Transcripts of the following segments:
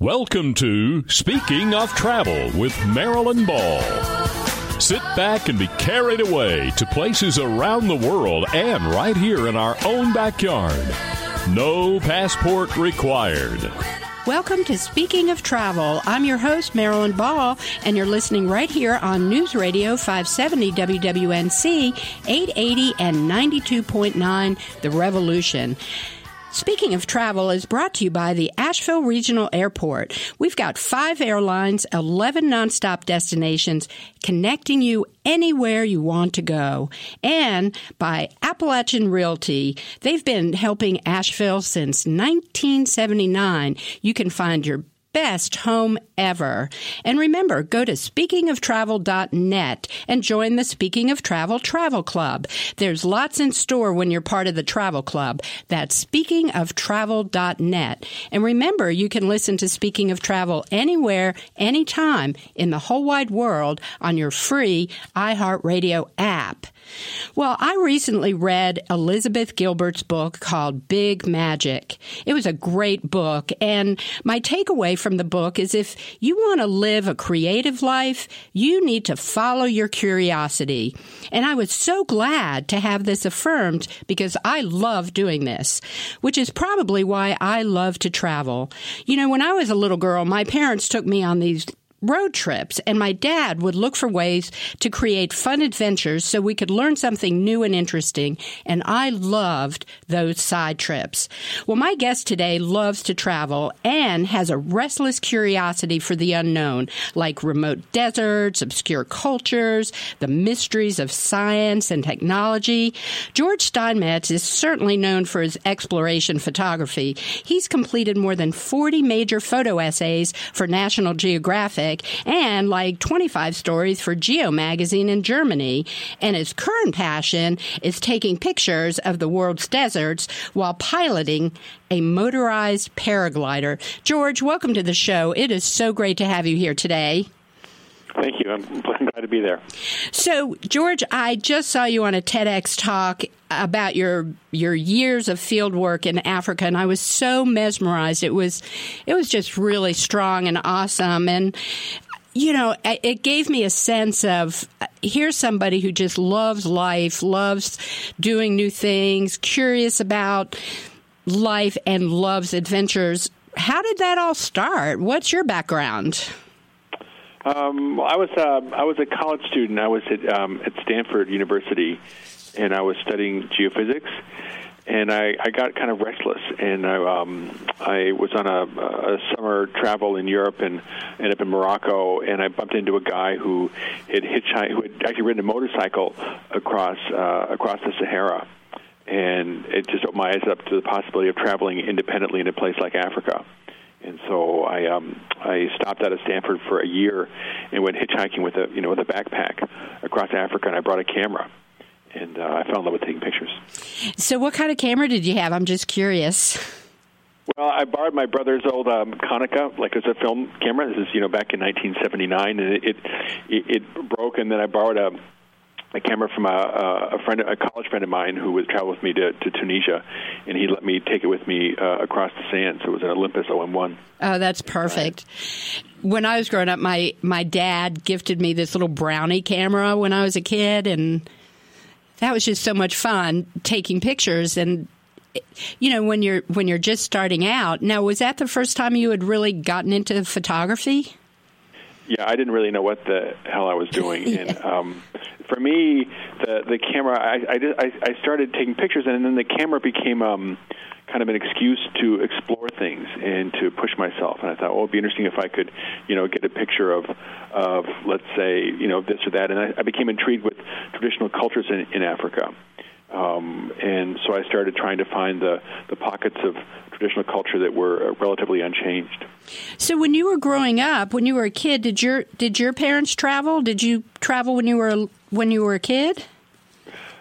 Welcome to Speaking of Travel with Marilyn Ball. Sit back and be carried away to places around the world and right here in our own backyard. No passport required. Welcome to Speaking of Travel. I'm your host, Marilyn Ball, and you're listening right here on News Radio 570 WWNC, 880 and 92.9 The Revolution. Speaking of travel is brought to you by the Asheville Regional Airport. We've got five airlines, 11 nonstop destinations connecting you anywhere you want to go. And by Appalachian Realty. They've been helping Asheville since 1979. You can find your best home ever. And remember, go to speakingoftravel.net and join the Speaking of Travel Travel Club. There's lots in store when you're part of the travel club. That's speakingoftravel.net. And remember, you can listen to Speaking of Travel anywhere, anytime in the whole wide world on your free iHeartRadio app. Well, I recently read Elizabeth Gilbert's book called Big Magic. It was a great book, and my takeaway from the book is if you want to live a creative life, you need to follow your curiosity. And I was so glad to have this affirmed because I love doing this, which is probably why I love to travel. You know, when I was a little girl, my parents took me on these road trips, and my dad would look for ways to create fun adventures so we could learn something new and interesting, and I loved those side trips. Well, my guest today loves to travel and has a restless curiosity for the unknown, like remote deserts, obscure cultures, the mysteries of science and technology. George Steinmetz is certainly known for his exploration photography. He's completed more than 40 major photo essays for National Geographic and like 25 stories for Geo magazine in Germany. And his current passion is taking pictures of the world's deserts while piloting a motorized paraglider. George, welcome to the show. It is so great to have you here today. Thank you. I'm glad to be there. So, George, I just saw you on a TEDx talk about your your years of field work in Africa, and I was so mesmerized. It was it was just really strong and awesome, and you know, it gave me a sense of here's somebody who just loves life, loves doing new things, curious about life, and loves adventures. How did that all start? What's your background? Um, well, I was uh, I was a college student. I was at um, at Stanford University, and I was studying geophysics. And I, I got kind of restless, and I, um, I was on a, a summer travel in Europe and ended up in Morocco, and I bumped into a guy who had hitchhiked, who had actually ridden a motorcycle across uh, across the Sahara, and it just opened my eyes up to the possibility of traveling independently in a place like Africa and so I um, I stopped out of Stanford for a year and went hitchhiking with a you know with a backpack across Africa, and I brought a camera, and uh, I fell in love with taking pictures. So, what kind of camera did you have? I'm just curious. Well, I borrowed my brother's old um, Konica, like it's a film camera. This is you know back in 1979, and it it, it broke, and then I borrowed a a camera from a, a friend, a college friend of mine who would travel with me to, to Tunisia, and he let me take it with me uh, across the sand. So it was an Olympus OM1. Oh, that's perfect. When I was growing up, my my dad gifted me this little brownie camera when I was a kid, and that was just so much fun taking pictures and you know when you're when you're just starting out now was that the first time you had really gotten into photography yeah i didn't really know what the hell i was doing yeah. and um for me, the the camera, I, I, I started taking pictures, and then the camera became um, kind of an excuse to explore things and to push myself. And I thought, well, it'd be interesting if I could, you know, get a picture of, of let's say, you know, this or that. And I, I became intrigued with traditional cultures in, in Africa. Um, and so I started trying to find the, the pockets of traditional culture that were uh, relatively unchanged. So when you were growing up, when you were a kid, did your did your parents travel? Did you travel when you were when you were a kid?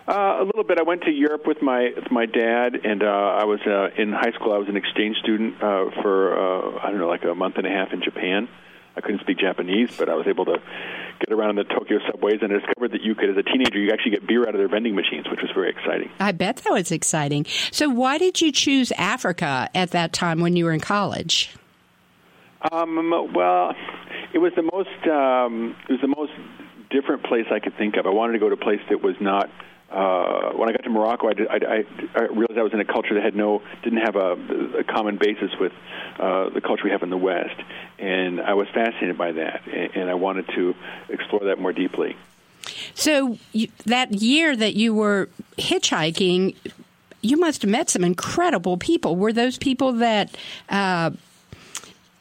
Uh, a little bit. I went to Europe with my with my dad, and uh, I was uh, in high school. I was an exchange student uh, for uh, I don't know, like a month and a half in Japan. I couldn't speak Japanese, but I was able to get around in the Tokyo subways and I discovered that you could, as a teenager, you actually get beer out of their vending machines, which was very exciting. I bet that was exciting. So, why did you choose Africa at that time when you were in college? Um, well, it was the most um, it was the most different place I could think of. I wanted to go to a place that was not. Uh, when I got to Morocco, I, did, I, I, realized I was in a culture that had no, didn't have a, a common basis with uh, the culture we have in the West, and I was fascinated by that, and, and I wanted to explore that more deeply. So you, that year that you were hitchhiking, you must have met some incredible people. Were those people that? Uh,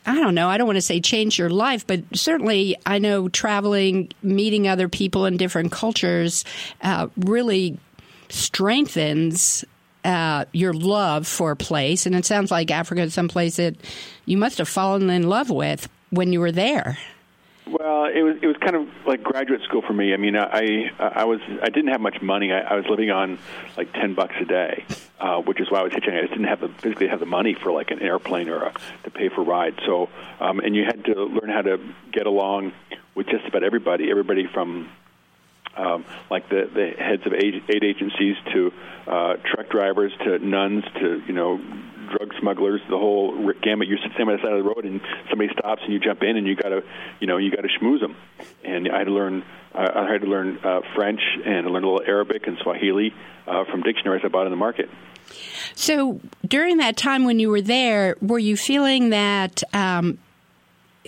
I don't know. I don't want to say change your life, but certainly I know traveling, meeting other people in different cultures uh, really strengthens uh, your love for a place. And it sounds like Africa is someplace that you must have fallen in love with when you were there. Well, it was it was kind of like graduate school for me. I mean, I I was I didn't have much money. I, I was living on like ten bucks a day, uh, which is why I was hitchhiking. I just didn't have the physically have the money for like an airplane or a, to pay for rides. So, um, and you had to learn how to get along with just about everybody. Everybody from um, like the the heads of aid, aid agencies to uh, truck drivers to nuns to you know drug smugglers, the whole gamut. You're sitting by the side of the road, and somebody stops, and you jump in, and you got to, you know, you got to schmooze them. And I had to learn, uh, I had to learn uh, French and I learned a little Arabic and Swahili uh, from dictionaries I bought in the market. So during that time when you were there, were you feeling that? Um,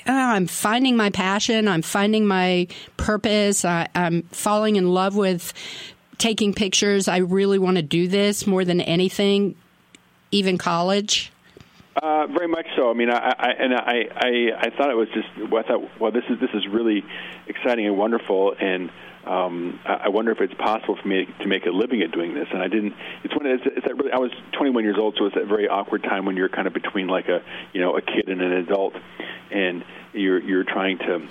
oh, I'm finding my passion. I'm finding my purpose. I, I'm falling in love with taking pictures. I really want to do this more than anything even college? Uh, very much so. I mean, I, I and I, I, I thought it was just. I thought, well, this is this is really exciting and wonderful, and um, I wonder if it's possible for me to make a living at doing this. And I didn't. It's when it's, it's that really. I was 21 years old, so it's that very awkward time when you're kind of between like a you know a kid and an adult, and you're you're trying to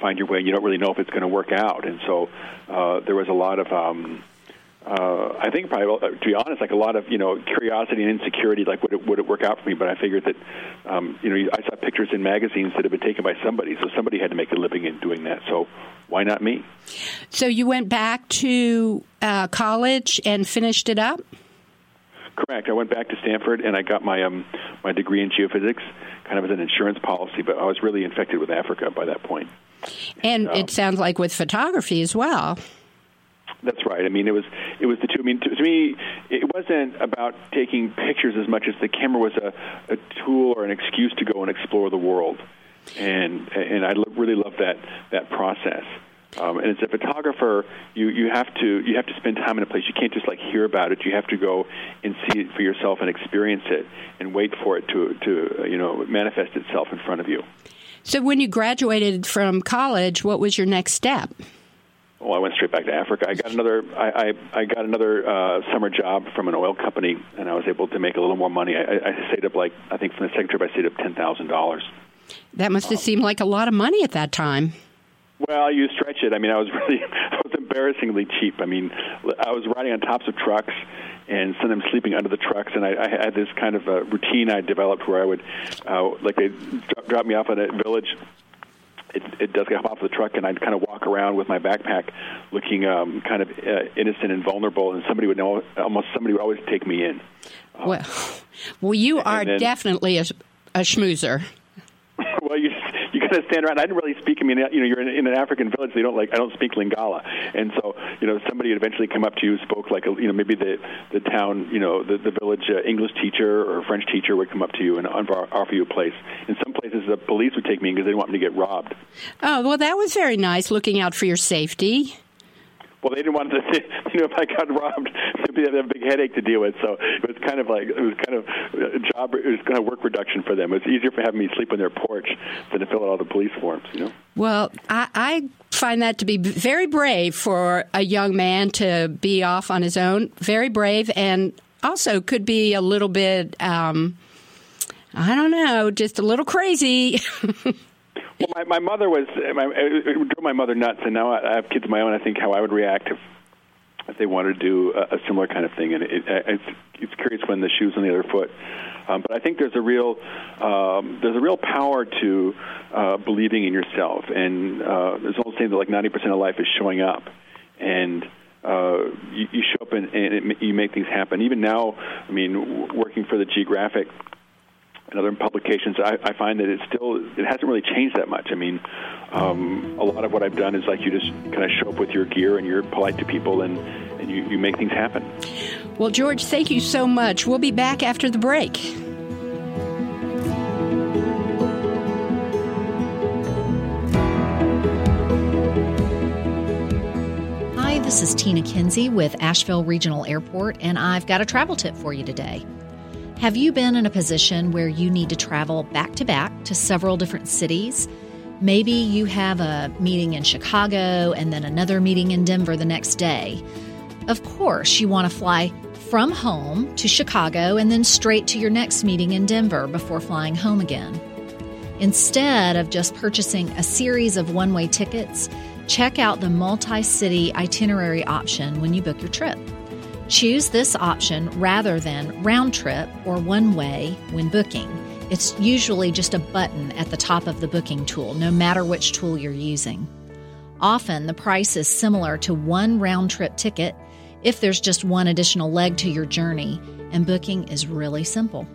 find your way. You don't really know if it's going to work out, and so uh, there was a lot of. Um, uh, I think probably, to be honest, like a lot of you know curiosity and insecurity, like would it would it work out for me? But I figured that um, you know I saw pictures in magazines that had been taken by somebody, so somebody had to make a living in doing that. So why not me? So you went back to uh, college and finished it up. Correct. I went back to Stanford and I got my um, my degree in geophysics, kind of as an insurance policy. But I was really infected with Africa by that point. And um, it sounds like with photography as well. That's right. I mean, it was it was the two. I mean, to, to me, it wasn't about taking pictures as much as the camera was a, a tool or an excuse to go and explore the world, and and I really love that that process. Um, and as a photographer, you, you have to you have to spend time in a place. You can't just like hear about it. You have to go and see it for yourself and experience it, and wait for it to to you know manifest itself in front of you. So, when you graduated from college, what was your next step? Well, I went straight back to Africa. I got another I, I, I got another uh, summer job from an oil company, and I was able to make a little more money. I, I saved up like I think from the second trip I saved up ten thousand dollars. That must have um, seemed like a lot of money at that time. Well, you stretch it. I mean, I was really I was embarrassingly cheap. I mean, I was riding on tops of trucks and sometimes sleeping under the trucks. And I, I had this kind of a routine I developed where I would, uh, like, they drop, drop me off at a village it, it does get off the truck, and I'd kind of walk around with my backpack, looking um, kind of uh, innocent and vulnerable, and somebody would know. Almost somebody would always take me in. Um, well, well, you are then, definitely a, a schmoozer. Kind of stand around. I didn't really speak. I mean, you know, you're in, in an African village. They don't like. I don't speak Lingala, and so you know, somebody would eventually come up to you, spoke like a, you know, maybe the the town, you know, the the village uh, English teacher or French teacher would come up to you and offer you a place. In some places, the police would take me because they didn't want me to get robbed. Oh well, that was very nice, looking out for your safety well, they didn't want to, you know, if I got robbed, they'd have a big headache to deal with. So it was kind of like it was kind of job, it was kind of work reduction for them. It was easier for having me sleep on their porch than to fill out all the police forms, you know. Well, I, I find that to be very brave for a young man to be off on his own. Very brave, and also could be a little bit. Um, I don't know, just a little crazy. Well, my, my mother was, my, it drove my mother nuts, and now I have kids of my own. I think how I would react if, if they wanted to do a, a similar kind of thing. And it, it, it's, it's curious when the shoe's on the other foot. Um, but I think there's a real um, there's a real power to uh, believing in yourself, and uh, there's an old saying that like 90% of life is showing up, and uh, you, you show up and, and it, you make things happen. Even now, I mean, working for the Geographic and other publications, I, I find that it still it hasn't really changed that much. I mean, um, a lot of what I've done is like you just kind of show up with your gear and you're polite to people and, and you, you make things happen. Well, George, thank you so much. We'll be back after the break. Hi, this is Tina Kinsey with Asheville Regional Airport, and I've got a travel tip for you today. Have you been in a position where you need to travel back to back to several different cities? Maybe you have a meeting in Chicago and then another meeting in Denver the next day. Of course, you want to fly from home to Chicago and then straight to your next meeting in Denver before flying home again. Instead of just purchasing a series of one way tickets, check out the multi city itinerary option when you book your trip. Choose this option rather than round trip or one way when booking. It's usually just a button at the top of the booking tool, no matter which tool you're using. Often the price is similar to one round trip ticket if there's just one additional leg to your journey, and booking is really simple.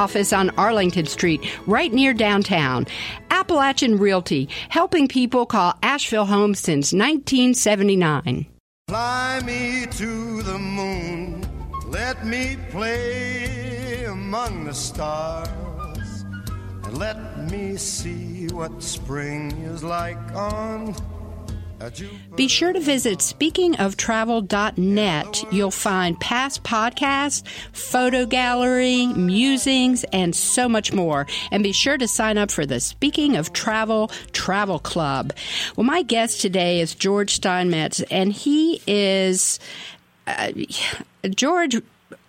office on Arlington Street, right near downtown. Appalachian Realty, helping people call Asheville home since 1979. Fly me to the moon, let me play among the stars, and let me see what spring is like on be sure to visit speakingoftravel.net. You'll find past podcasts, photo gallery, musings, and so much more. And be sure to sign up for the Speaking of Travel Travel Club. Well, my guest today is George Steinmetz, and he is. Uh, George,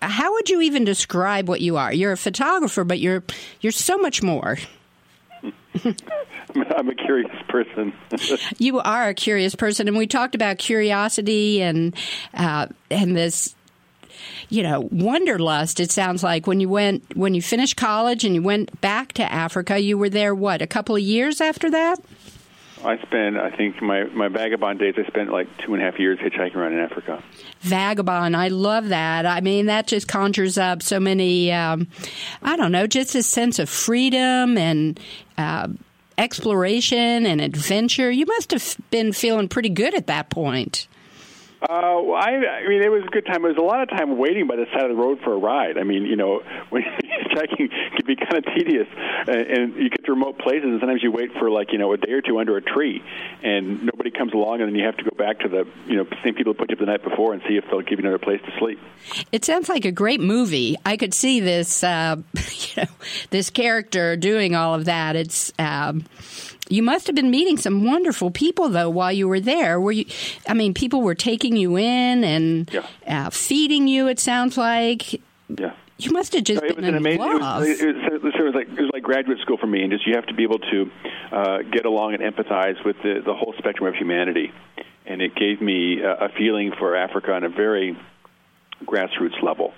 how would you even describe what you are? You're a photographer, but you're you're so much more. I'm a curious person. you are a curious person, and we talked about curiosity and uh, and this you know, wanderlust. It sounds like when you went when you finished college and you went back to Africa, you were there what a couple of years after that. I spent, I think, my my vagabond days. I spent like two and a half years hitchhiking around in Africa. Vagabond, I love that. I mean, that just conjures up so many. Um, I don't know, just a sense of freedom and. Uh, exploration and adventure. You must have been feeling pretty good at that point. Uh, well, I, I mean, it was a good time. It was a lot of time waiting by the side of the road for a ride. I mean, you know, when hitchhiking can be kind of tedious, and, and you get to remote places, and sometimes you wait for like you know a day or two under a tree, and nobody comes along, and then you have to go back to the you know same people who put you up the night before and see if they'll give you another place to sleep. It sounds like a great movie. I could see this, uh, you know, this character doing all of that. It's. Um, you must have been meeting some wonderful people though while you were there. Were you? I mean, people were taking you in and yeah. uh, feeding you. It sounds like. Yeah. You must have just no, it been was an amazing. It was, it, was, it was like it was like graduate school for me, and just you have to be able to uh, get along and empathize with the, the whole spectrum of humanity, and it gave me a, a feeling for Africa on a very grassroots level,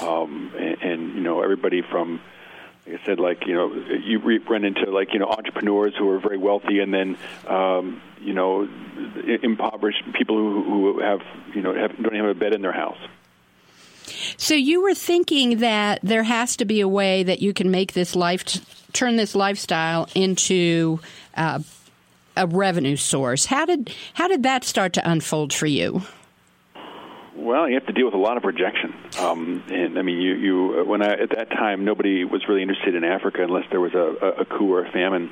um, and, and you know everybody from like I said, like you know, you run into like you know entrepreneurs who are very wealthy, and then um, you know, impoverished people who, who have you know have, don't have a bed in their house. So you were thinking that there has to be a way that you can make this life, turn this lifestyle into uh, a revenue source. How did how did that start to unfold for you? Well, you have to deal with a lot of rejection. Um, and I mean, you, you when I at that time nobody was really interested in Africa unless there was a, a coup or a famine.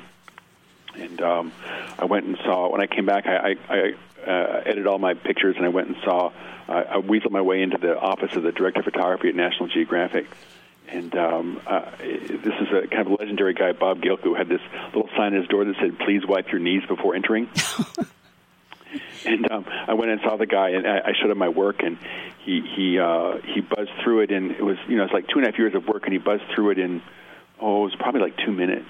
And um, I went and saw when I came back. I, I, I uh, edited all my pictures, and I went and saw. Uh, I weaseled my way into the office of the director of photography at National Geographic. And um, uh, this is a kind of legendary guy, Bob Gilka, who had this little sign at his door that said, "Please wipe your knees before entering." and um, I went and saw the guy, and I, I showed him my work, and he he uh, he buzzed through it, and it was you know it's like two and a half years of work, and he buzzed through it in oh, it was probably like two minutes.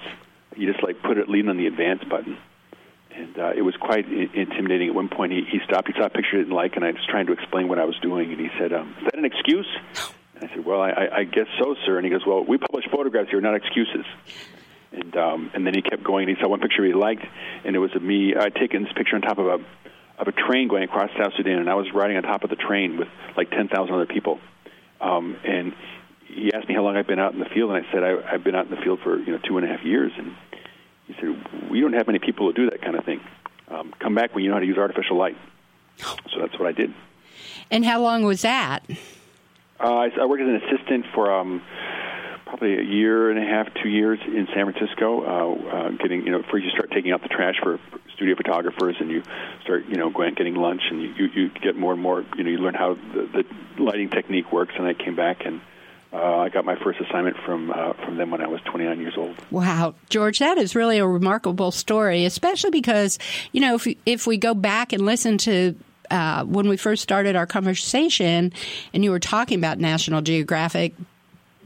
You just like put it, lean on the advance button, and uh, it was quite I- intimidating. At one point, he, he stopped. He saw a picture he didn't like, and I was trying to explain what I was doing, and he said, um, "Is that an excuse?" And I said, "Well, I, I, guess so, sir." And he goes, "Well, we publish photographs here, not excuses." And um, and then he kept going. And he saw one picture he liked, and it was of me. I'd taken this picture on top of a of a train going across South Sudan, and I was riding on top of the train with like ten thousand other people. Um, and he asked me how long I've been out in the field, and I said I, I've been out in the field for you know two and a half years. And he said, "We don't have many people who do that kind of thing. Um, come back when you know how to use artificial light." So that's what I did. And how long was that? Uh, I, I worked as an assistant for um, probably a year and a half, two years in San Francisco. Uh, uh, getting you know, first you start taking out the trash for studio photographers, and you start you know going getting lunch, and you, you, you get more and more. You know, you learn how the, the lighting technique works. And I came back and. Uh, I got my first assignment from uh, from them when I was 29 years old. Wow, George, that is really a remarkable story, especially because you know if if we go back and listen to uh, when we first started our conversation, and you were talking about National Geographic.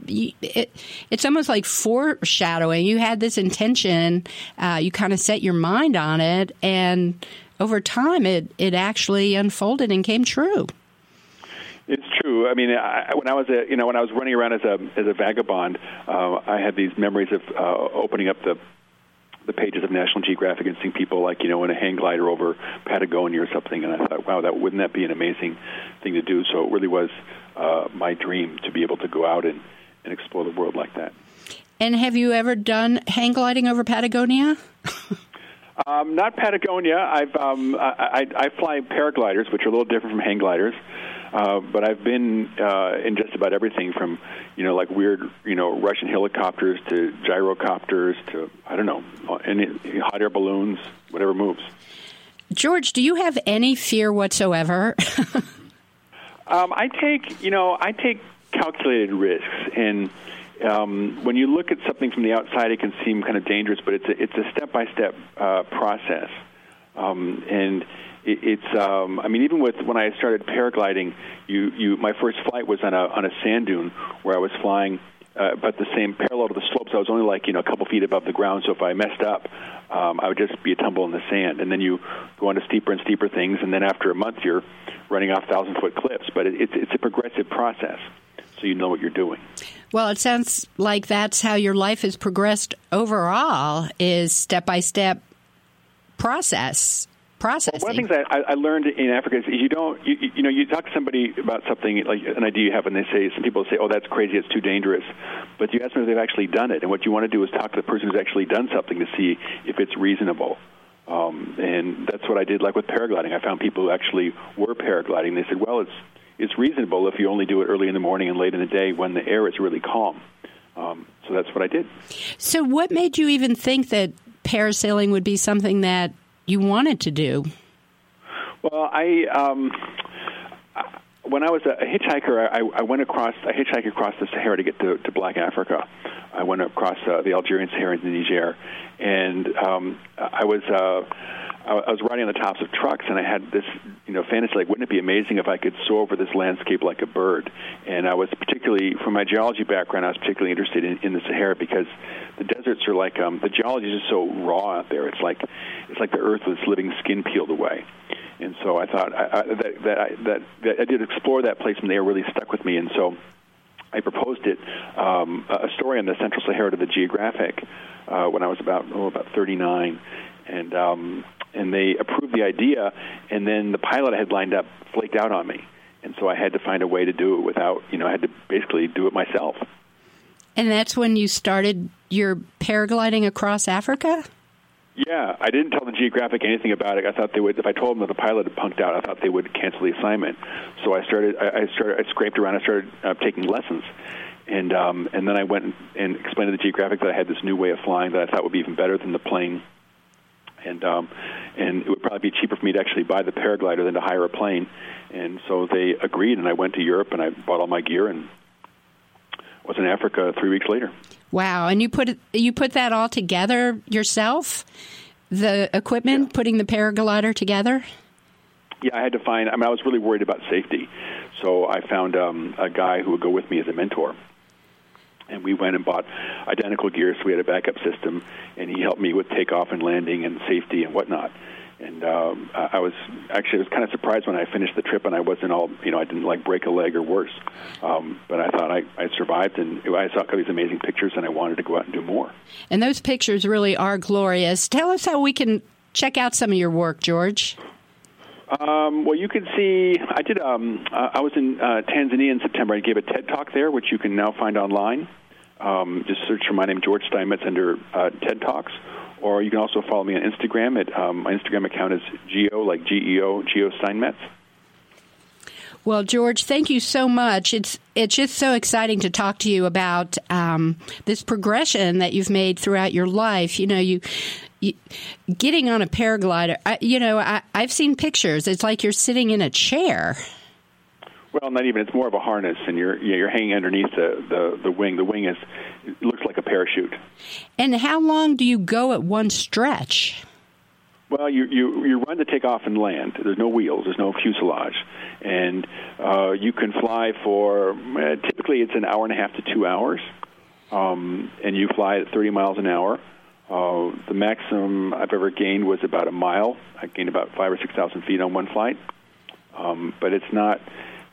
It, it's almost like foreshadowing. You had this intention, uh, you kind of set your mind on it, and over time, it it actually unfolded and came true. It's true. I mean, I, when I was a, you know when I was running around as a as a vagabond, uh, I had these memories of uh, opening up the the pages of National Geographic and seeing people like you know in a hang glider over Patagonia or something, and I thought, wow, that wouldn't that be an amazing thing to do? So it really was uh, my dream to be able to go out and, and explore the world like that. And have you ever done hang gliding over Patagonia? Um, not Patagonia. I've um, I, I, I fly paragliders, which are a little different from hang gliders. Uh, but I've been uh, in just about everything from, you know, like weird, you know, Russian helicopters to gyrocopters to I don't know, any hot air balloons, whatever moves. George, do you have any fear whatsoever? Um, I take, you know, I take calculated risks, and um, when you look at something from the outside, it can seem kind of dangerous, but it's a, it's a step-by-step uh, process, um, and it, it's. Um, I mean, even with when I started paragliding, you, you, my first flight was on a on a sand dune where I was flying. Uh, but the same parallel to the slopes, I was only like you know a couple feet above the ground. So if I messed up, um, I would just be a tumble in the sand. And then you go on to steeper and steeper things, and then after a month, you're running off thousand foot cliffs. But it, it's it's a progressive process, so you know what you're doing. well, it sounds like that's how your life has progressed overall is step by step process processing. One of the things I, I learned in Africa is you don't, you, you know, you talk to somebody about something like an idea you have, and they say some people say, "Oh, that's crazy, it's too dangerous," but you ask them if they've actually done it, and what you want to do is talk to the person who's actually done something to see if it's reasonable. Um, and that's what I did. Like with paragliding, I found people who actually were paragliding. They said, "Well, it's it's reasonable if you only do it early in the morning and late in the day when the air is really calm." Um, so that's what I did. so, what made you even think that parasailing would be something that you wanted to do? Well, I um, when I was a hitchhiker, I, I went across I hitchhiked across the Sahara to get to, to Black Africa. I went across uh, the Algerian Sahara into Niger, and um, I was uh, I was riding on the tops of trucks, and I had this you know fantasy like, wouldn't it be amazing if I could soar over this landscape like a bird? And I was particularly, from my geology background, I was particularly interested in, in the Sahara because the deserts are like um, the geology is just so raw out there. It's like it's like the earth with its living skin peeled away. And so I thought I, I, that that I, that, that I did explore that place, and they really stuck with me. And so I proposed it um, a story on the Central Sahara to the Geographic uh, when I was about oh, about 39, and um, and they approved the idea, and then the pilot I had lined up flaked out on me, and so I had to find a way to do it without you know I had to basically do it myself. And that's when you started your paragliding across Africa? Yeah, I didn't tell the Geographic anything about it. I thought they would. If I told them that the pilot had punked out, I thought they would cancel the assignment. So I started. I I started. I scraped around. I started uh, taking lessons, and um, and then I went and explained to the Geographic that I had this new way of flying that I thought would be even better than the plane, and um, and it would probably be cheaper for me to actually buy the paraglider than to hire a plane. And so they agreed, and I went to Europe and I bought all my gear and was in Africa three weeks later. Wow! And you put you put that all together yourself, the equipment, putting the paraglider together. Yeah, I had to find. I mean, I was really worried about safety, so I found um, a guy who would go with me as a mentor. And we went and bought identical gear, so we had a backup system, and he helped me with takeoff and landing and safety and whatnot. And um, I was actually I was kind of surprised when I finished the trip, and I wasn't all you know I didn't like break a leg or worse. Um, but I thought I, I survived, and I saw all these amazing pictures, and I wanted to go out and do more. And those pictures really are glorious. Tell us how we can check out some of your work, George. Um, well, you can see. I did. Um, uh, I was in uh, Tanzania in September. I gave a TED talk there, which you can now find online. Um, just search for my name, George Steinmetz, under uh, TED Talks, or you can also follow me on Instagram. At um, my Instagram account is geo like G E O Geo Steinmetz. Well, George, thank you so much. It's it's just so exciting to talk to you about um, this progression that you've made throughout your life. You know, you, you getting on a paraglider. I, you know, I, I've seen pictures. It's like you're sitting in a chair. Well, not even. It's more of a harness, and you're you're hanging underneath the, the, the wing. The wing is looks like a parachute. And how long do you go at one stretch? Well, you you you run to take off and land. There's no wheels. There's no fuselage, and uh, you can fly for uh, typically it's an hour and a half to two hours, um, and you fly at 30 miles an hour. Uh, the maximum I've ever gained was about a mile. I gained about five or six thousand feet on one flight, um, but it's not.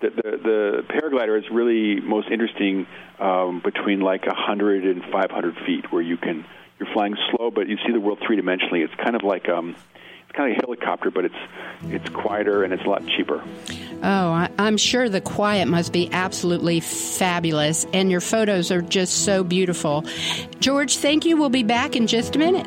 The, the, the paraglider is really most interesting um, between like 100 and 500 feet, where you can you're flying slow, but you see the world three dimensionally. It's kind of like um, it's kind of a helicopter, but it's it's quieter and it's a lot cheaper. Oh, I, I'm sure the quiet must be absolutely fabulous, and your photos are just so beautiful. George, thank you. We'll be back in just a minute.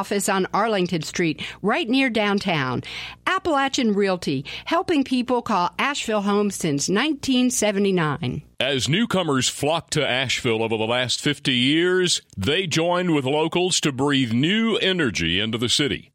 office on Arlington Street, right near downtown. Appalachian Realty, helping people call Asheville home since 1979. As newcomers flocked to Asheville over the last 50 years, they joined with locals to breathe new energy into the city.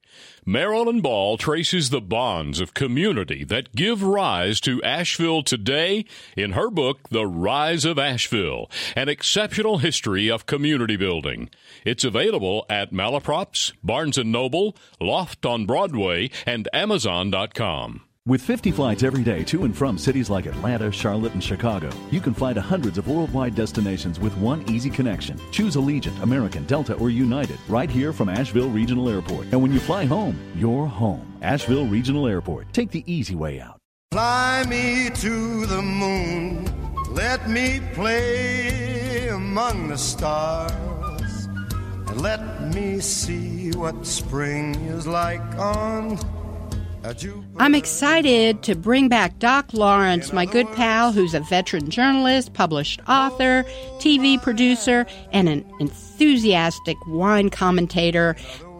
Marilyn Ball traces the bonds of community that give rise to Asheville today in her book, The Rise of Asheville, an exceptional history of community building. It's available at Malaprops, Barnes & Noble, Loft on Broadway, and Amazon.com. With 50 flights every day to and from cities like Atlanta, Charlotte, and Chicago, you can fly to hundreds of worldwide destinations with one easy connection. Choose Allegiant, American, Delta, or United right here from Asheville Regional Airport. And when you fly home, you're home. Asheville Regional Airport. Take the easy way out. Fly me to the moon. Let me play among the stars. And let me see what spring is like on I'm excited to bring back Doc Lawrence, my good pal, who's a veteran journalist, published author, TV producer, and an enthusiastic wine commentator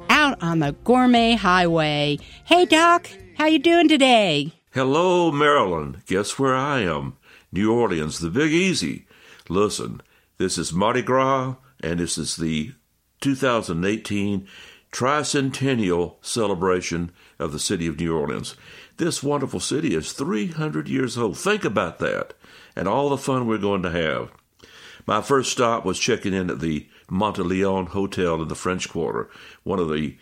out on the gourmet highway. Hey Doc, how you doing today? Hello, Marilyn. Guess where I am? New Orleans, the Big Easy. Listen, this is Mardi Gras, and this is the 2018 tricentennial celebration of the city of New Orleans. This wonderful city is 300 years old. Think about that and all the fun we're going to have. My first stop was checking in at the Monteleone Hotel in the French Quarter, one of the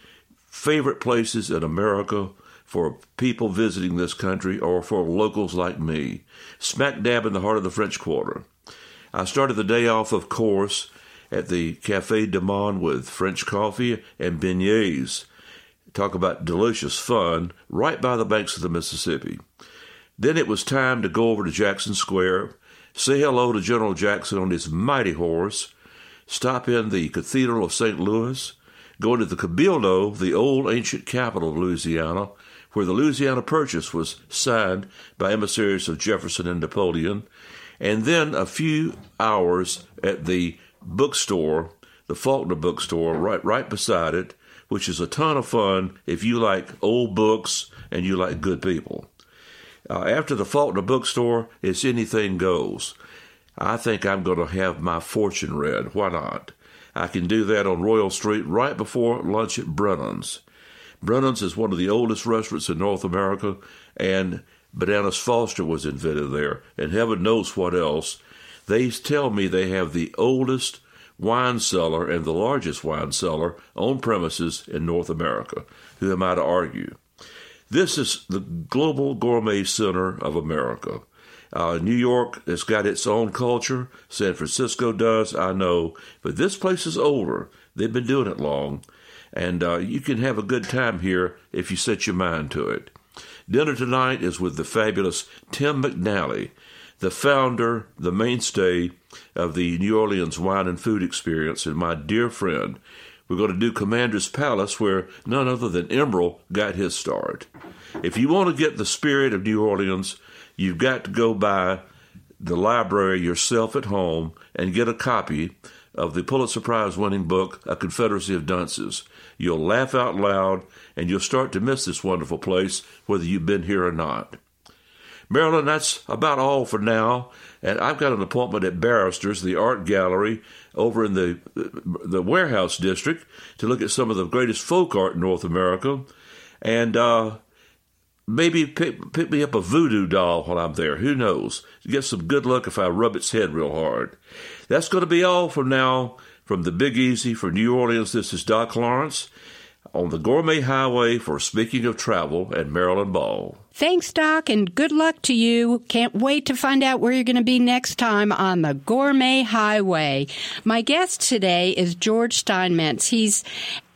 favorite places in America for people visiting this country or for locals like me, smack dab in the heart of the French Quarter. I started the day off, of course, at the Cafe du Monde with French coffee and beignets. Talk about delicious fun right by the banks of the Mississippi. Then it was time to go over to Jackson Square, say hello to General Jackson on his mighty horse, stop in the Cathedral of St. Louis, go to the Cabildo, the old ancient capital of Louisiana, where the Louisiana Purchase was signed by emissaries of Jefferson and Napoleon, and then a few hours at the bookstore, the Faulkner bookstore, right right beside it, which is a ton of fun if you like old books and you like good people. Uh, after the Faulkner bookstore, it's anything goes. I think I'm going to have my fortune read. Why not? I can do that on Royal Street right before lunch at Brennan's. Brennan's is one of the oldest restaurants in North America, and Bananas Foster was invented there, and heaven knows what else. They tell me they have the oldest wine cellar and the largest wine cellar on premises in North America. Who am I to argue? This is the global gourmet center of America. Uh, New York has got its own culture. San Francisco does, I know. But this place is older. They've been doing it long. And uh, you can have a good time here if you set your mind to it. Dinner tonight is with the fabulous Tim McNally, the founder, the mainstay of the New Orleans wine and food experience, and my dear friend. We're going to do Commander's Palace, where none other than Emeril got his start. If you want to get the spirit of New Orleans, you've got to go by the library yourself at home and get a copy of the Pulitzer Prize winning book, A Confederacy of Dunces. You'll laugh out loud and you'll start to miss this wonderful place, whether you've been here or not. Marilyn, that's about all for now. And I've got an appointment at Barrister's, the art gallery over in the the warehouse district, to look at some of the greatest folk art in North America. And uh, Maybe pick, pick me up a voodoo doll while I'm there. Who knows? Get some good luck if I rub its head real hard. That's going to be all for now. From the Big Easy for New Orleans, this is Doc Lawrence on the Gourmet Highway for Speaking of Travel and Marilyn Ball. Thanks, Doc, and good luck to you. Can't wait to find out where you're going to be next time on the Gourmet Highway. My guest today is George Steinmetz. He's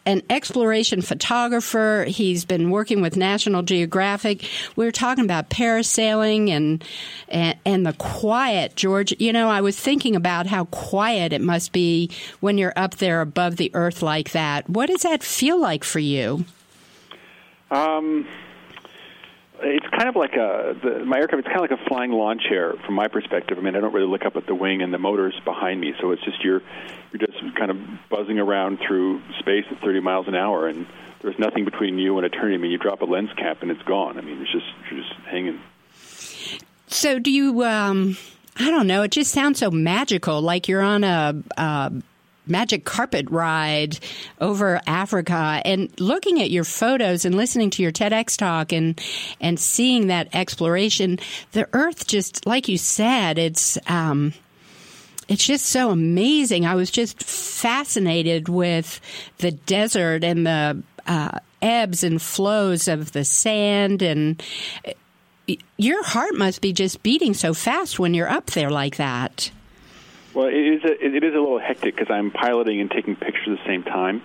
an exploration photographer. He's been working with National Geographic. We were talking about parasailing and, and and the quiet, George. You know, I was thinking about how quiet it must be when you're up there above the earth like that. What does that feel like for you? Um, it's kind of like a the, my aircraft. It's kind of like a flying lawn chair from my perspective. I mean, I don't really look up at the wing and the motors behind me, so it's just you're you're just kind of buzzing around through space at 30 miles an hour, and there's nothing between you and eternity. I mean, you drop a lens cap and it's gone. I mean, it's just you're just hanging. So, do you? Um, I don't know. It just sounds so magical, like you're on a. a magic carpet ride over Africa and looking at your photos and listening to your TEDx talk and and seeing that exploration, the Earth just like you said, it's um, it's just so amazing. I was just fascinated with the desert and the uh, ebbs and flows of the sand and. Your heart must be just beating so fast when you're up there like that. Well, it is a, it is a little hectic because I'm piloting and taking pictures at the same time,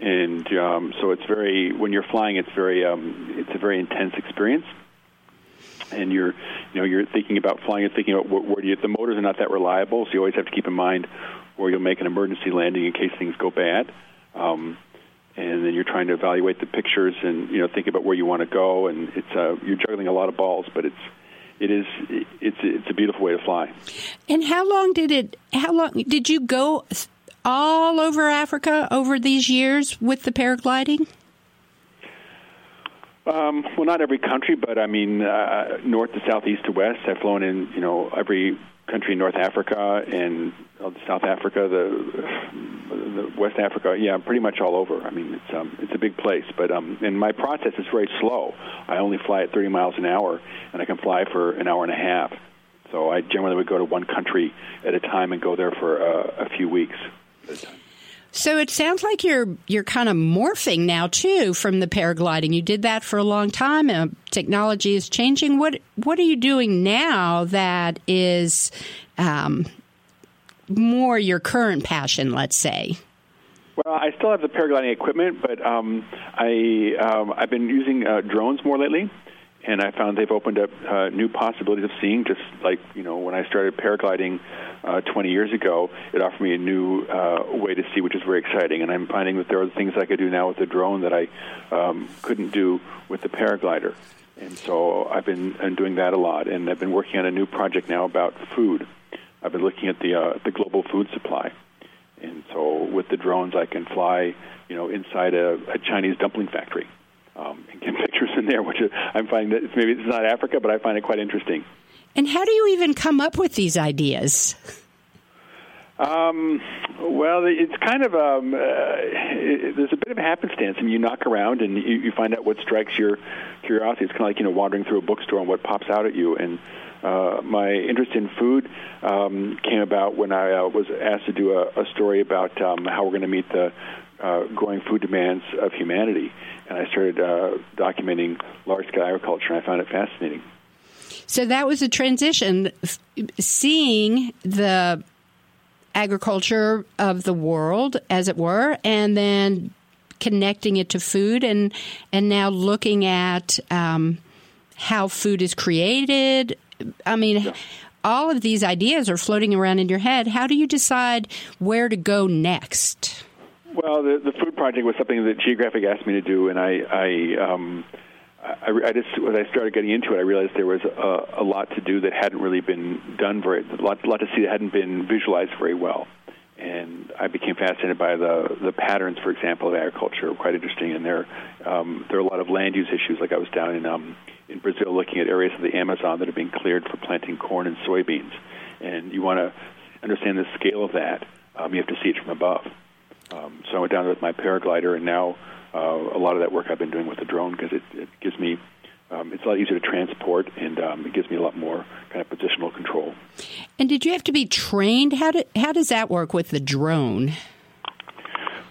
and um, so it's very when you're flying, it's very um, it's a very intense experience. And you're, you know, you're thinking about flying and thinking about where, where do you, the motors are not that reliable, so you always have to keep in mind where you'll make an emergency landing in case things go bad. Um, and then you're trying to evaluate the pictures and you know think about where you want to go, and it's uh, you're juggling a lot of balls, but it's it is it's it's a beautiful way to fly. And how long did it? How long did you go all over Africa over these years with the paragliding? Um, well, not every country, but I mean, uh, north to south, east to west. I've flown in, you know, every country in North Africa and South Africa, the, the West Africa. Yeah, pretty much all over. I mean, it's um, it's a big place, but um, and my process is very slow. I only fly at 30 miles an hour, and I can fly for an hour and a half. So I generally would go to one country at a time and go there for uh, a few weeks. So it sounds like you're you're kind of morphing now too from the paragliding. You did that for a long time. Uh, technology is changing. What what are you doing now that is um, more your current passion? Let's say. Well, I still have the paragliding equipment, but um, I um, I've been using uh, drones more lately, and I found they've opened up uh, new possibilities of seeing. Just like you know, when I started paragliding uh, 20 years ago, it offered me a new uh, way to see, which is very exciting. And I'm finding that there are things I could do now with the drone that I um, couldn't do with the paraglider. And so I've been doing that a lot, and I've been working on a new project now about food. I've been looking at the uh, the global food supply, and so with the drones, I can fly, you know, inside a, a Chinese dumpling factory um, and get pictures in there, which I'm finding that it's, maybe it's not Africa, but I find it quite interesting. And how do you even come up with these ideas? Um, well, it's kind of um, uh, it, there's a bit of a happenstance, and you knock around and you, you find out what strikes your curiosity. It's kind of like you know wandering through a bookstore and what pops out at you. And uh, my interest in food um, came about when I uh, was asked to do a, a story about um, how we're going to meet the uh, growing food demands of humanity, and I started uh, documenting large-scale agriculture, and I found it fascinating. So that was a transition, seeing the agriculture of the world, as it were, and then connecting it to food, and and now looking at um, how food is created. I mean. Yeah. All of these ideas are floating around in your head. How do you decide where to go next? Well, the, the food project was something that Geographic asked me to do, and I, I um, I, I just as I started getting into it, I realized there was a, a lot to do that hadn't really been done very a lot, a lot to see that hadn't been visualized very well. I became fascinated by the the patterns, for example, of agriculture, quite interesting. And there um, there are a lot of land use issues. Like I was down in um, in Brazil looking at areas of the Amazon that are being cleared for planting corn and soybeans. And you want to understand the scale of that. Um, you have to see it from above. Um, so I went down with my paraglider, and now uh, a lot of that work I've been doing with the drone because it, it gives me um, it's a lot easier to transport and um, it gives me a lot more kind of positional control. And did you have to be trained? How do, how does that work with the drone?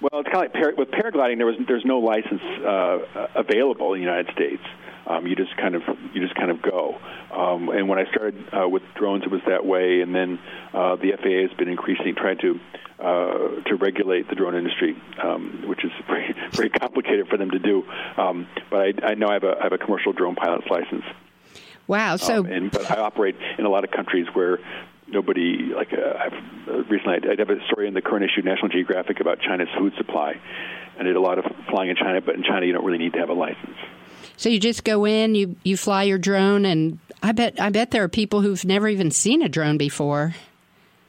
Well, it's kind of like par- with paragliding. There was there's no license uh, available in the United States. Um, you just kind of you just kind of go. Um, and when I started uh, with drones, it was that way. And then uh, the FAA has been increasingly trying to uh, to regulate the drone industry, um, which is very, very complicated for them to do. Um, but I, I know I have a, I have a commercial drone pilot's license. Wow! So, um, and but I operate in a lot of countries where nobody like uh, I've, uh, recently I have a story in the current issue of National Geographic about China's food supply. I did a lot of flying in China, but in China you don't really need to have a license. So you just go in, you you fly your drone, and I bet I bet there are people who've never even seen a drone before.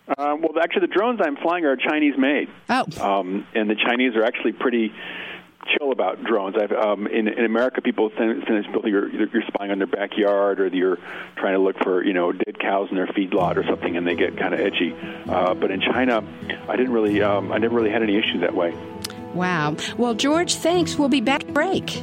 Uh, well, actually, the drones I'm flying are Chinese made. Oh. Um, and the Chinese are actually pretty chill about drones. I've, um, in, in America, people think you're, you're spying on their backyard or you're trying to look for you know dead cows in their feedlot or something, and they get kind of edgy. Uh, but in China, I didn't really, um, I never really had any issues that way. Wow. Well, George, thanks. We'll be back break.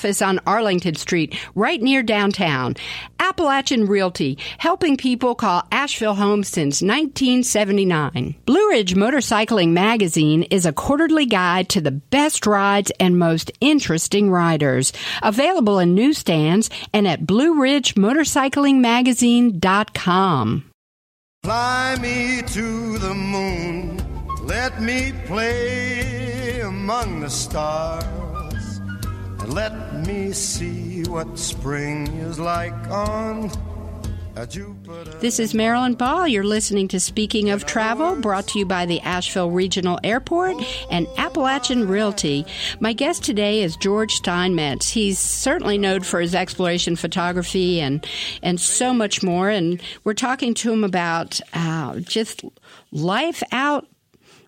on Arlington Street, right near downtown. Appalachian Realty, helping people call Asheville home since 1979. Blue Ridge Motorcycling Magazine is a quarterly guide to the best rides and most interesting riders. Available in newsstands and at BlueRidgeMotorcyclingMagazine.com. Fly me to the moon. Let me play among the stars. Let me see what spring is like on This is Marilyn Ball. You're listening to Speaking of Travel, brought to you by the Asheville Regional Airport and Appalachian Realty. My guest today is George Steinmetz. He's certainly known for his exploration photography and and so much more. And we're talking to him about uh, just life out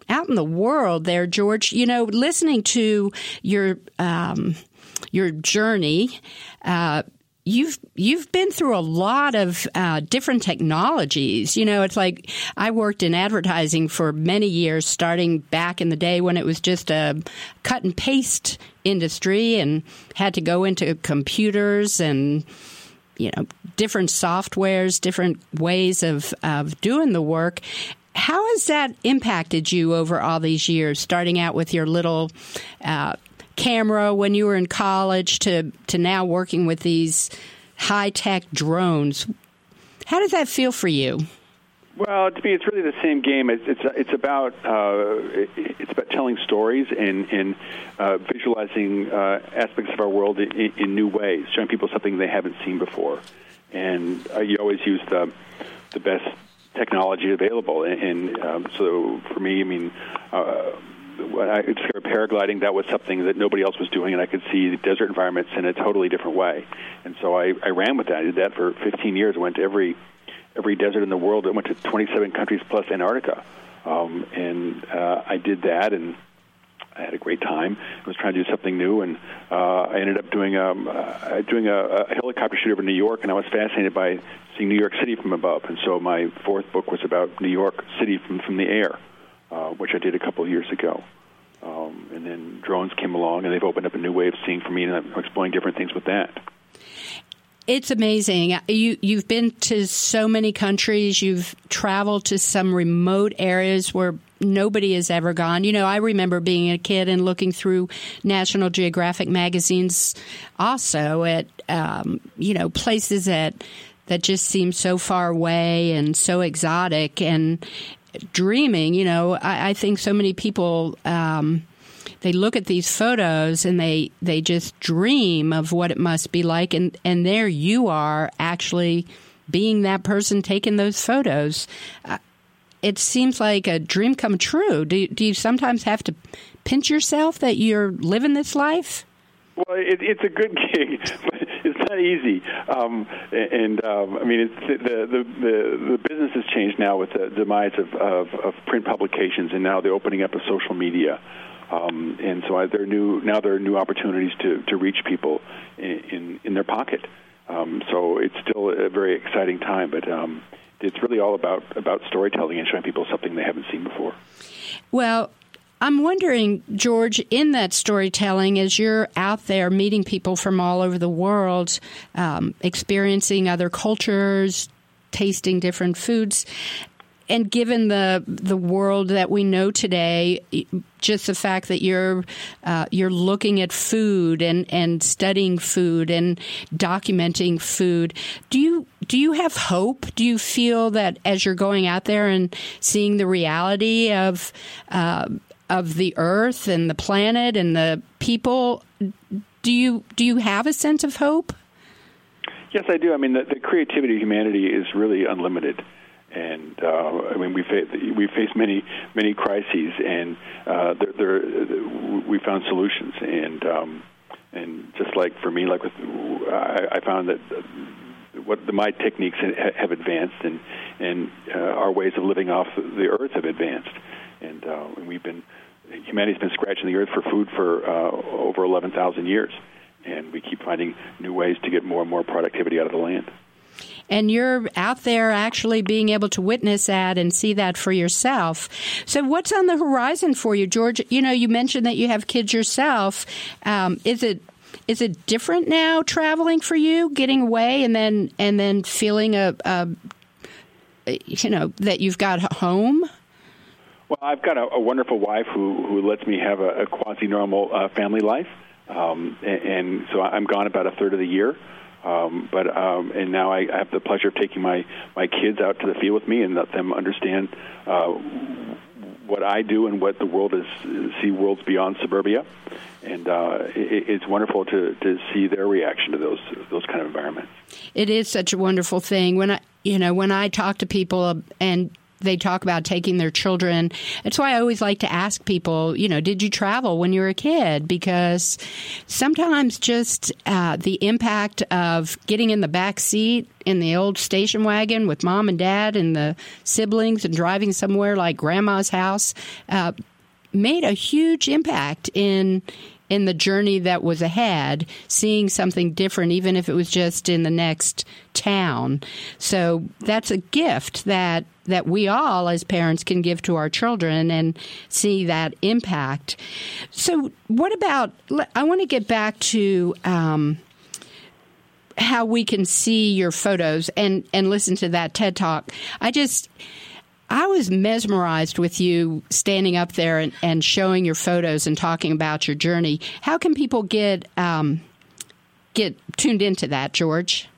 out in the world there, George. You know, listening to your um, your journey. Uh, you've you've been through a lot of uh, different technologies. You know, it's like I worked in advertising for many years, starting back in the day when it was just a cut and paste industry, and had to go into computers and you know different softwares, different ways of of doing the work. How has that impacted you over all these years, starting out with your little uh, camera when you were in college to to now working with these high tech drones. How does that feel for you? Well, to me, it's really the same game. It's it's, it's about uh, it's about telling stories and and uh, visualizing uh, aspects of our world in, in, new ways, showing people something they haven't seen before. And uh, you always use the the best technology available. And, and um, so, for me, I mean uh, I discovered paragliding, that was something that nobody else was doing, and I could see the desert environments in a totally different way. And so I, I ran with that. I did that for 15 years. I went to every every desert in the world. I went to 27 countries plus Antarctica, um, and uh, I did that, and I had a great time. I was trying to do something new, and uh, I ended up doing um, uh, doing a, a helicopter shoot over New York, and I was fascinated by seeing New York City from above. And so my fourth book was about New York City from from the air. Uh, which I did a couple of years ago. Um, and then drones came along, and they've opened up a new way of seeing for me, and I'm exploring different things with that. It's amazing. You you've been to so many countries. You've traveled to some remote areas where nobody has ever gone. You know, I remember being a kid and looking through National Geographic magazines, also at um, you know places that that just seem so far away and so exotic. And dreaming. You know, I, I think so many people. Um, they look at these photos and they they just dream of what it must be like and and there you are actually being that person taking those photos uh, it seems like a dream come true do, do you sometimes have to pinch yourself that you're living this life well, it, it's a good gig, not easy. Um, and um, I mean, it's, the, the the the business has changed now with the demise of, of, of print publications, and now the opening up of social media. Um, and so there are new now there are new opportunities to, to reach people in, in, in their pocket. Um, so it's still a very exciting time, but um, it's really all about about storytelling and showing people something they haven't seen before. Well, I'm wondering, George, in that storytelling, as you're out there meeting people from all over the world, um, experiencing other cultures, tasting different foods, and given the the world that we know today, just the fact that you're uh, you're looking at food and, and studying food and documenting food, do you do you have hope? Do you feel that as you're going out there and seeing the reality of uh, of the earth and the planet and the people. Do you do you have a sense of hope? Yes, I do. I mean, the, the creativity of humanity is really unlimited, and uh, I mean, we fa- we face many many crises, and uh, there, there, we found solutions, and um, and just like for me, like with I, I found that what the, my techniques have advanced, and and uh, our ways of living off the earth have advanced, and, uh, we've been humanity's been scratching the earth for food for uh, over 11,000 years, and we keep finding new ways to get more and more productivity out of the land. And you're out there actually being able to witness that and see that for yourself. So, what's on the horizon for you, George? You know, you mentioned that you have kids yourself. Um, is it is it different now traveling for you, getting away, and then and then feeling a, a you know that you've got home? Well, I've got a, a wonderful wife who who lets me have a, a quasi normal uh, family life, um, and, and so I'm gone about a third of the year. Um, but um, and now I, I have the pleasure of taking my my kids out to the field with me and let them understand uh, what I do and what the world is see worlds beyond suburbia, and uh, it, it's wonderful to to see their reaction to those those kind of environments. It is such a wonderful thing when I you know, when I talk to people and they talk about taking their children. It's why I always like to ask people, you know, did you travel when you were a kid? Because sometimes just uh, the impact of getting in the back seat in the old station wagon with mom and dad and the siblings and driving somewhere like grandma's house uh, made a huge impact in in the journey that was ahead, seeing something different, even if it was just in the next town. So that's a gift that that we all as parents can give to our children and see that impact. So, what about? I want to get back to. Um, how we can see your photos and and listen to that TED talk. I just I was mesmerized with you standing up there and, and showing your photos and talking about your journey. How can people get um, get tuned into that, George?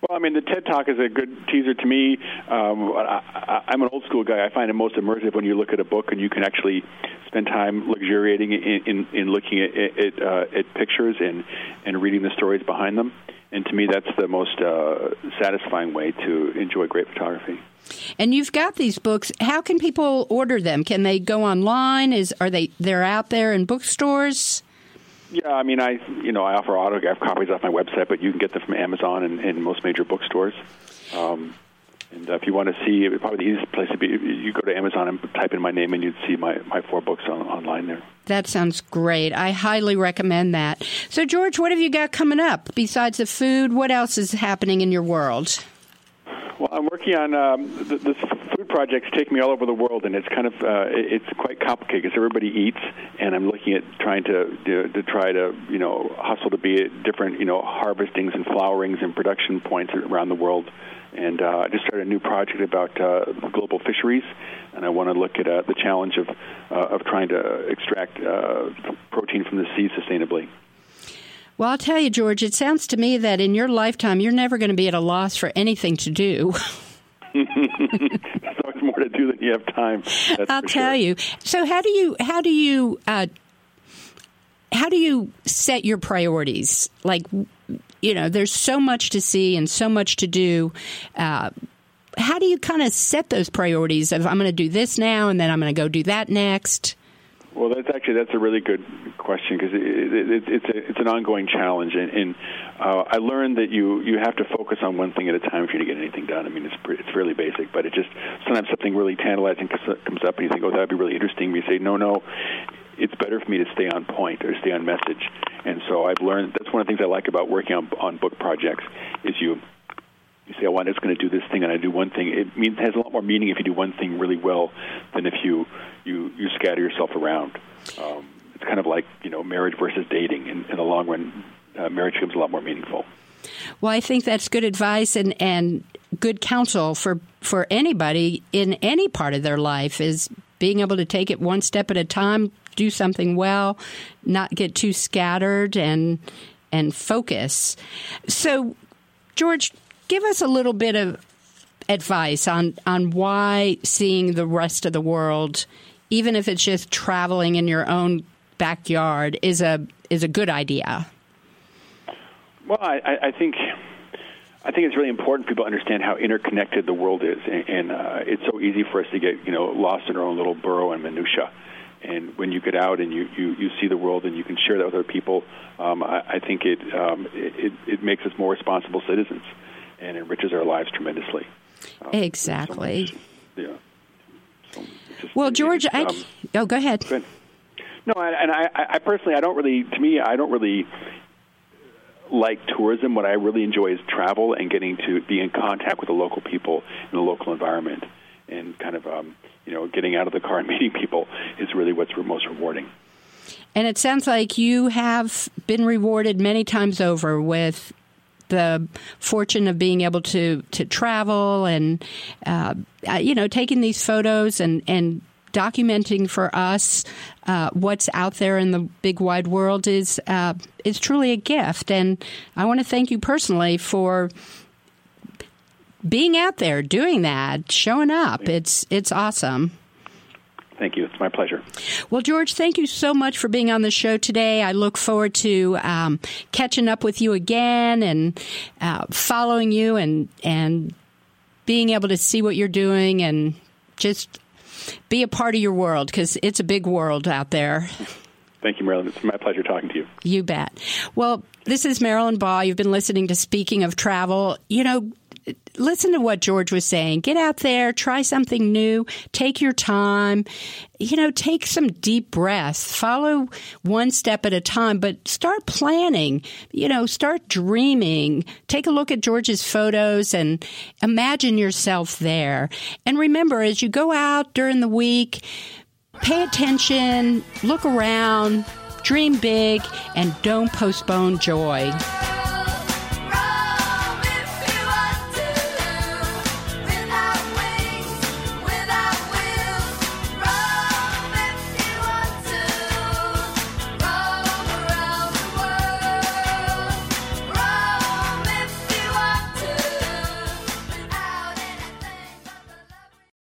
Well, I mean, the TED Talk is a good teaser to me. Um, I, am an old school guy. I find it most immersive when you look at a book and you can actually spend time luxuriating in, in, in looking at, at, uh, at pictures and, and reading the stories behind them. And to me, that's the most uh, satisfying way to enjoy great photography. And you've got these books. How can people order them? Can they go online? Is are they they're out there in bookstores? Yeah, I mean, I you know I offer autograph copies off my website, but you can get them from Amazon and, and most major bookstores. Um, and uh, if you want to see, probably the easiest place to be, you go to Amazon and type in my name, and you'd see my, my four books on, online there. That sounds great. I highly recommend that. So, George, what have you got coming up besides the food? What else is happening in your world? Well, I'm working on um, th- this food projects take me all over the world, and it's kind of uh, it's quite complicated because everybody eats, and I'm looking at trying to, to to try to you know hustle to be at different you know harvestings and flowerings and production points around the world. And uh, I just started a new project about uh, global fisheries, and I want to look at uh, the challenge of uh, of trying to extract uh, protein from the sea sustainably. Well, I'll tell you, George, it sounds to me that in your lifetime, you're never going to be at a loss for anything to do. There's always more to do than you have time. I'll tell sure. you. So, how do you how do you uh, how do you set your priorities? Like, you know, there's so much to see and so much to do. Uh, how do you kind of set those priorities of I'm going to do this now and then I'm going to go do that next? Well, that's actually that's a really good question because it, it, it, it's a, it's an ongoing challenge, and, and uh, I learned that you you have to focus on one thing at a time if you're to get anything done. I mean, it's pretty, it's fairly basic, but it just sometimes something really tantalizing comes up, and you think, oh, that'd be really interesting. You say, no, no, it's better for me to stay on point or stay on message. And so I've learned that's one of the things I like about working on on book projects is you you say, "Oh, I'm just going to do this thing," and I do one thing. It means it has a lot more meaning if you do one thing really well than if you you you scatter yourself around. Um, it's kind of like you know marriage versus dating. In, in the long run, uh, marriage becomes a lot more meaningful. Well, I think that's good advice and and good counsel for for anybody in any part of their life is being able to take it one step at a time, do something well, not get too scattered and and focus. So, George, give us a little bit of advice on on why seeing the rest of the world, even if it's just traveling in your own backyard, is a is a good idea. Well, I, I think I think it's really important people understand how interconnected the world is, and, and uh, it's so easy for us to get you know lost in our own little burrow and minutia. And when you get out and you, you, you see the world and you can share that with other people, um, I, I think it, um, it it makes us more responsible citizens and enriches our lives tremendously. Um, exactly. So yeah. So just, well, George, I um, oh, go ahead. Go ahead. No, and I, I personally, I don't really. To me, I don't really like tourism. What I really enjoy is travel and getting to be in contact with the local people in the local environment, and kind of um, you know getting out of the car and meeting people is really what's most rewarding. And it sounds like you have been rewarded many times over with the fortune of being able to to travel and uh, you know taking these photos and and documenting for us uh, what's out there in the big wide world is uh, is truly a gift, and I want to thank you personally for being out there, doing that, showing up. It's it's awesome. Thank you. It's my pleasure. Well, George, thank you so much for being on the show today. I look forward to um, catching up with you again and uh, following you and and being able to see what you're doing and just be a part of your world because it's a big world out there. Thank you, Marilyn. It's my pleasure talking to you. You bet. Well, this is Marilyn Ball. You've been listening to Speaking of Travel. You know, listen to what George was saying. Get out there, try something new, take your time, you know, take some deep breaths, follow one step at a time, but start planning, you know, start dreaming. Take a look at George's photos and imagine yourself there. And remember, as you go out during the week, pay attention, look around, dream big, and don't postpone joy.